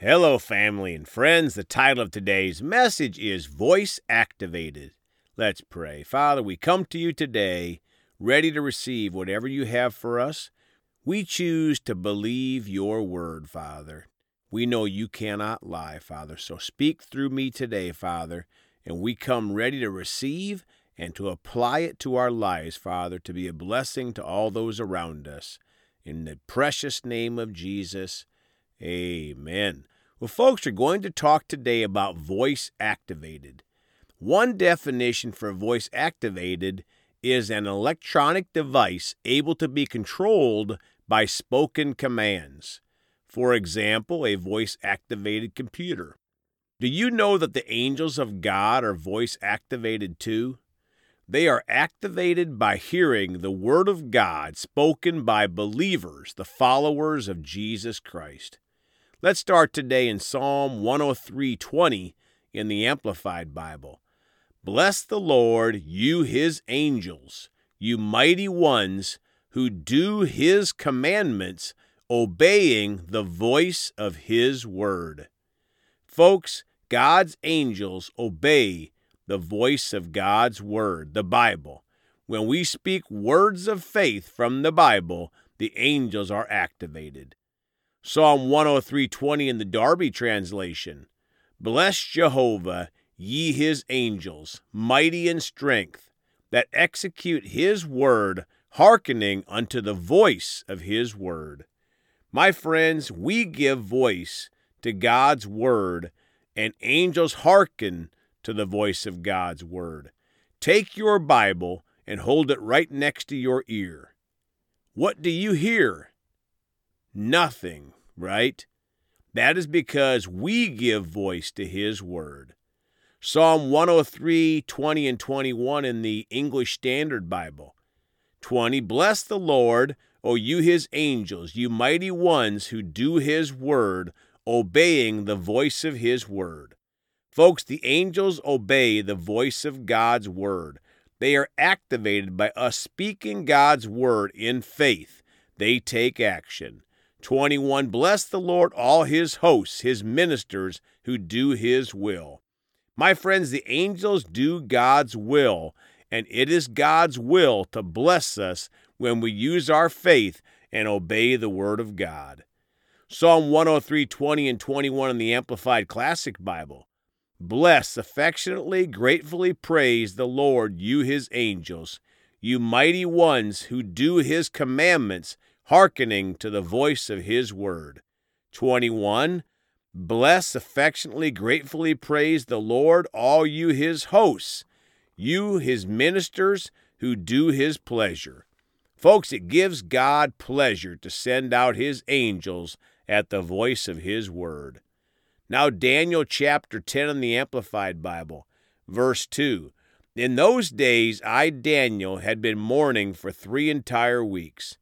Hello, family and friends. The title of today's message is Voice Activated. Let's pray. Father, we come to you today ready to receive whatever you have for us. We choose to believe your word, Father. We know you cannot lie, Father. So speak through me today, Father, and we come ready to receive and to apply it to our lives, Father, to be a blessing to all those around us. In the precious name of Jesus, amen. Well, folks, we're going to talk today about voice activated. One definition for voice activated is an electronic device able to be controlled by spoken commands. For example, a voice activated computer. Do you know that the angels of God are voice activated too? They are activated by hearing the Word of God spoken by believers, the followers of Jesus Christ. Let's start today in Psalm 103:20 in the Amplified Bible. Bless the Lord, you his angels, you mighty ones who do his commandments, obeying the voice of his word. Folks, God's angels obey the voice of God's Word, the Bible. When we speak words of faith from the Bible, the angels are activated. Psalm 103:20 in the Darby translation. Bless Jehovah, ye his angels, mighty in strength, that execute his word, hearkening unto the voice of his word. My friends, we give voice to God's word, and angels hearken to the voice of God's Word. Take your Bible and hold it right next to your ear. What do you hear? Nothing, right? That is because we give voice to His Word. Psalm 103, 20 and 21 in the English Standard Bible. 20 Bless the Lord, O you his angels, you mighty ones who do his word, obeying the voice of his word. Folks, the angels obey the voice of God's word. They are activated by us speaking God's word in faith. They take action. 21 Bless the Lord, all his hosts, his ministers who do his will. My friends, the angels do God's will, and it is God's will to bless us when we use our faith and obey the word of God. Psalm 103 20 and 21 in the Amplified Classic Bible. Bless, affectionately, gratefully praise the Lord, you his angels, you mighty ones who do his commandments, hearkening to the voice of his word. 21. Bless, affectionately, gratefully praise the Lord, all you his hosts, you his ministers who do his pleasure. Folks, it gives God pleasure to send out his angels at the voice of his word. Now, Daniel chapter 10 in the Amplified Bible, verse 2. In those days, I, Daniel, had been mourning for three entire weeks.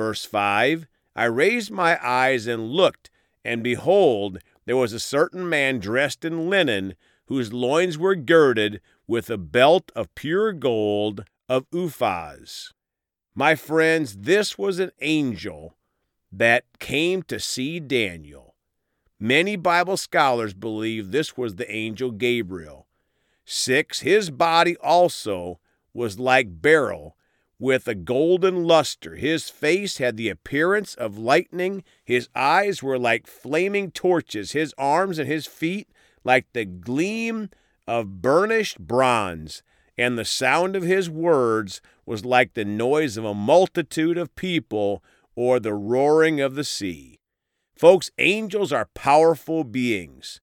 Verse 5 I raised my eyes and looked, and behold, there was a certain man dressed in linen, whose loins were girded with a belt of pure gold of Uphaz. My friends, this was an angel that came to see Daniel. Many Bible scholars believe this was the angel Gabriel. 6. His body also was like beryl, with a golden luster. His face had the appearance of lightning. His eyes were like flaming torches. His arms and his feet like the gleam of burnished bronze. And the sound of his words was like the noise of a multitude of people or the roaring of the sea. Folks, angels are powerful beings.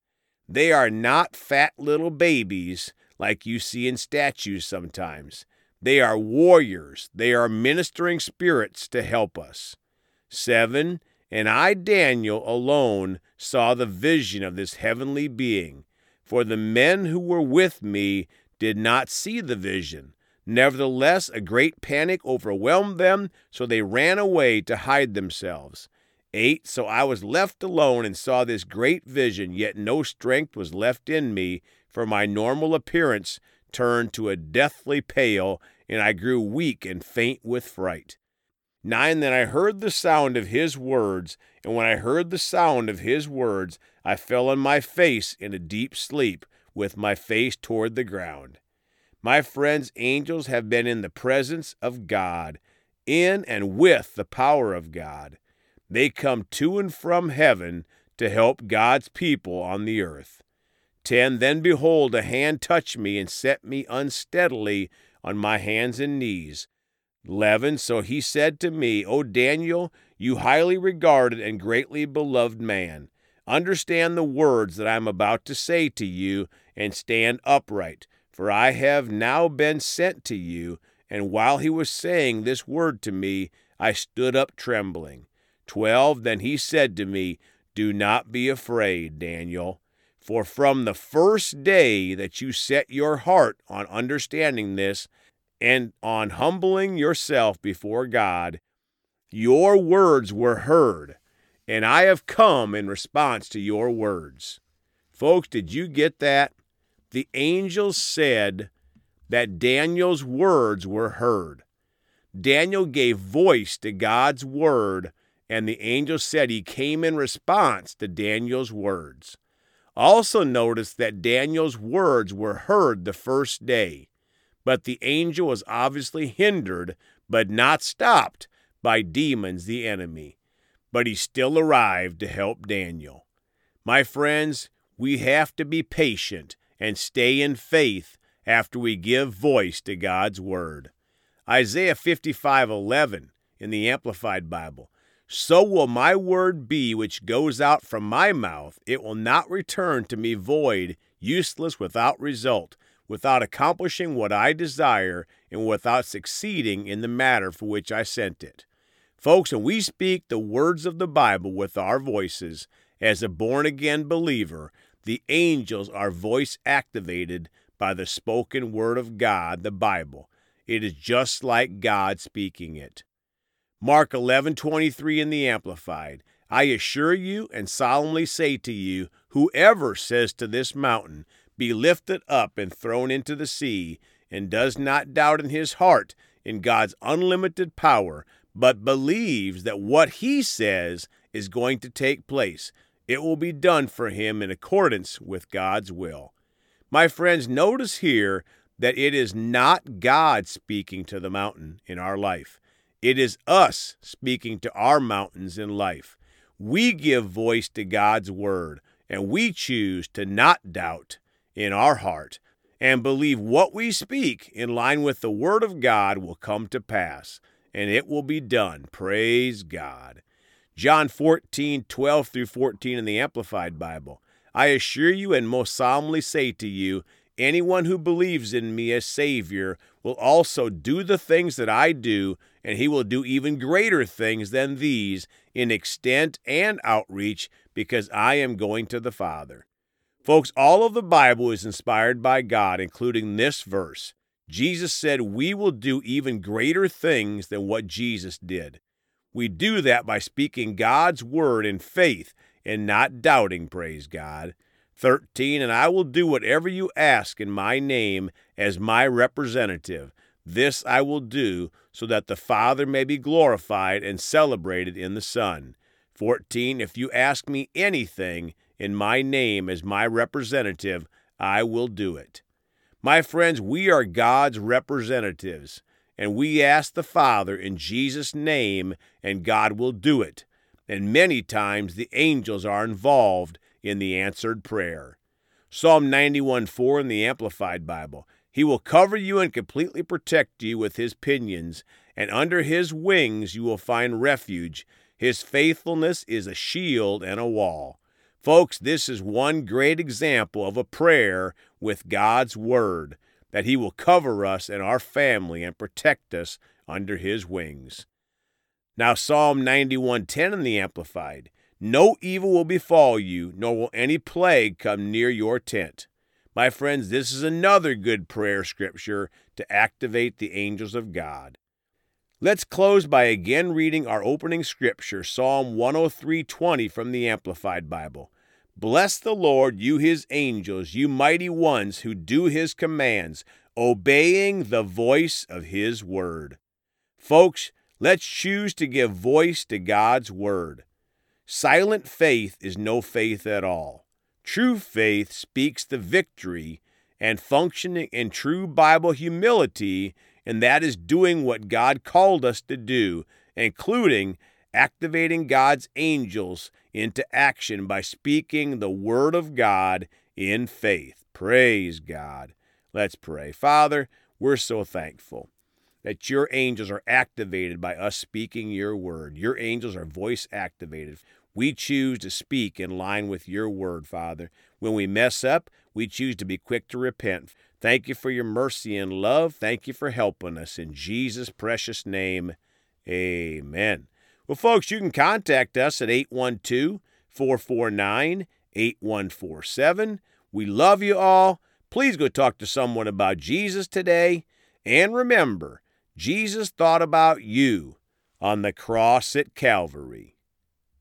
They are not fat little babies like you see in statues sometimes. They are warriors. They are ministering spirits to help us. 7. And I, Daniel, alone saw the vision of this heavenly being, for the men who were with me did not see the vision. Nevertheless, a great panic overwhelmed them, so they ran away to hide themselves. 8. So I was left alone and saw this great vision, yet no strength was left in me, for my normal appearance turned to a deathly pale, and I grew weak and faint with fright. 9 Then I heard the sound of his words, and when I heard the sound of his words, I fell on my face in a deep sleep, with my face toward the ground. My friends, angels have been in the presence of God, in and with the power of God. They come to and from heaven to help God's people on the earth. 10 Then behold, a hand touched me and set me unsteadily on my hands and knees. 11 So he said to me, O Daniel, you highly regarded and greatly beloved man, understand the words that I am about to say to you, and stand upright, for I have now been sent to you. And while he was saying this word to me, I stood up trembling. 12 Then he said to me, Do not be afraid, Daniel. For from the first day that you set your heart on understanding this, and on humbling yourself before God, your words were heard, and I have come in response to your words. Folks, did you get that? The angels said that Daniel's words were heard. Daniel gave voice to God's word, and the angel said he came in response to Daniel's words. Also, notice that Daniel's words were heard the first day. But the angel was obviously hindered, but not stopped, by demons, the enemy. But he still arrived to help Daniel. My friends, we have to be patient and stay in faith after we give voice to God's word. Isaiah 55:11 in the Amplified Bible. So will my word be which goes out from my mouth; it will not return to me void, useless, without result without accomplishing what I desire and without succeeding in the matter for which I sent it. Folks, when we speak the words of the Bible with our voices, as a born again believer, the angels are voice activated by the spoken word of God, the Bible. It is just like God speaking it. Mark 11:23 in the amplified. I assure you and solemnly say to you, whoever says to this mountain, be lifted up and thrown into the sea, and does not doubt in his heart in God's unlimited power, but believes that what he says is going to take place, it will be done for him in accordance with God's will. My friends, notice here that it is not God speaking to the mountain in our life. It is us speaking to our mountains in life. We give voice to God's word, and we choose to not doubt in our heart and believe what we speak in line with the Word of God will come to pass, and it will be done. Praise God. John 14, 12 through 14 in the Amplified Bible. I assure you and most solemnly say to you, anyone who believes in me as Savior will also do the things that I do, and he will do even greater things than these in extent and outreach, because I am going to the Father. Folks, all of the Bible is inspired by God, including this verse. Jesus said we will do even greater things than what Jesus did. We do that by speaking God's word in faith and not doubting, praise God. 13, and I will do whatever you ask in my name as my representative. This I will do so that the Father may be glorified and celebrated in the Son. 14, if you ask me anything in my name as my representative, I will do it. My friends, we are God's representatives, and we ask the Father in Jesus' name, and God will do it. And many times the angels are involved in the answered prayer. Psalm 91 4 in the Amplified Bible. He will cover you and completely protect you with his pinions, and under his wings you will find refuge. His faithfulness is a shield and a wall. Folks, this is one great example of a prayer with God's Word, that He will cover us and our family and protect us under His wings. Now, Psalm 91:10 in the Amplified No evil will befall you, nor will any plague come near your tent. My friends, this is another good prayer scripture to activate the angels of God. Let's close by again reading our opening scripture, Psalm 103:20 from the Amplified Bible. Bless the Lord, you his angels, you mighty ones who do his commands, obeying the voice of his word. Folks, Let's choose to give voice to God's Word. Silent faith is no faith at all. True faith speaks the victory and functioning in true Bible humility, and that is doing what God called us to do, including activating God's angels into action by speaking the Word of God in faith. Praise God. Let's pray. Father, we're so thankful that your angels are activated by us speaking your word. Your angels are voice activated. We choose to speak in line with your word, Father. When we mess up, we choose to be quick to repent. Thank you for your mercy and love. Thank you for helping us. In Jesus' precious name, amen. Well, folks, you can contact us at 812 449 8147. We love you all. Please go talk to someone about Jesus today. And remember, Jesus thought about you on the cross at Calvary.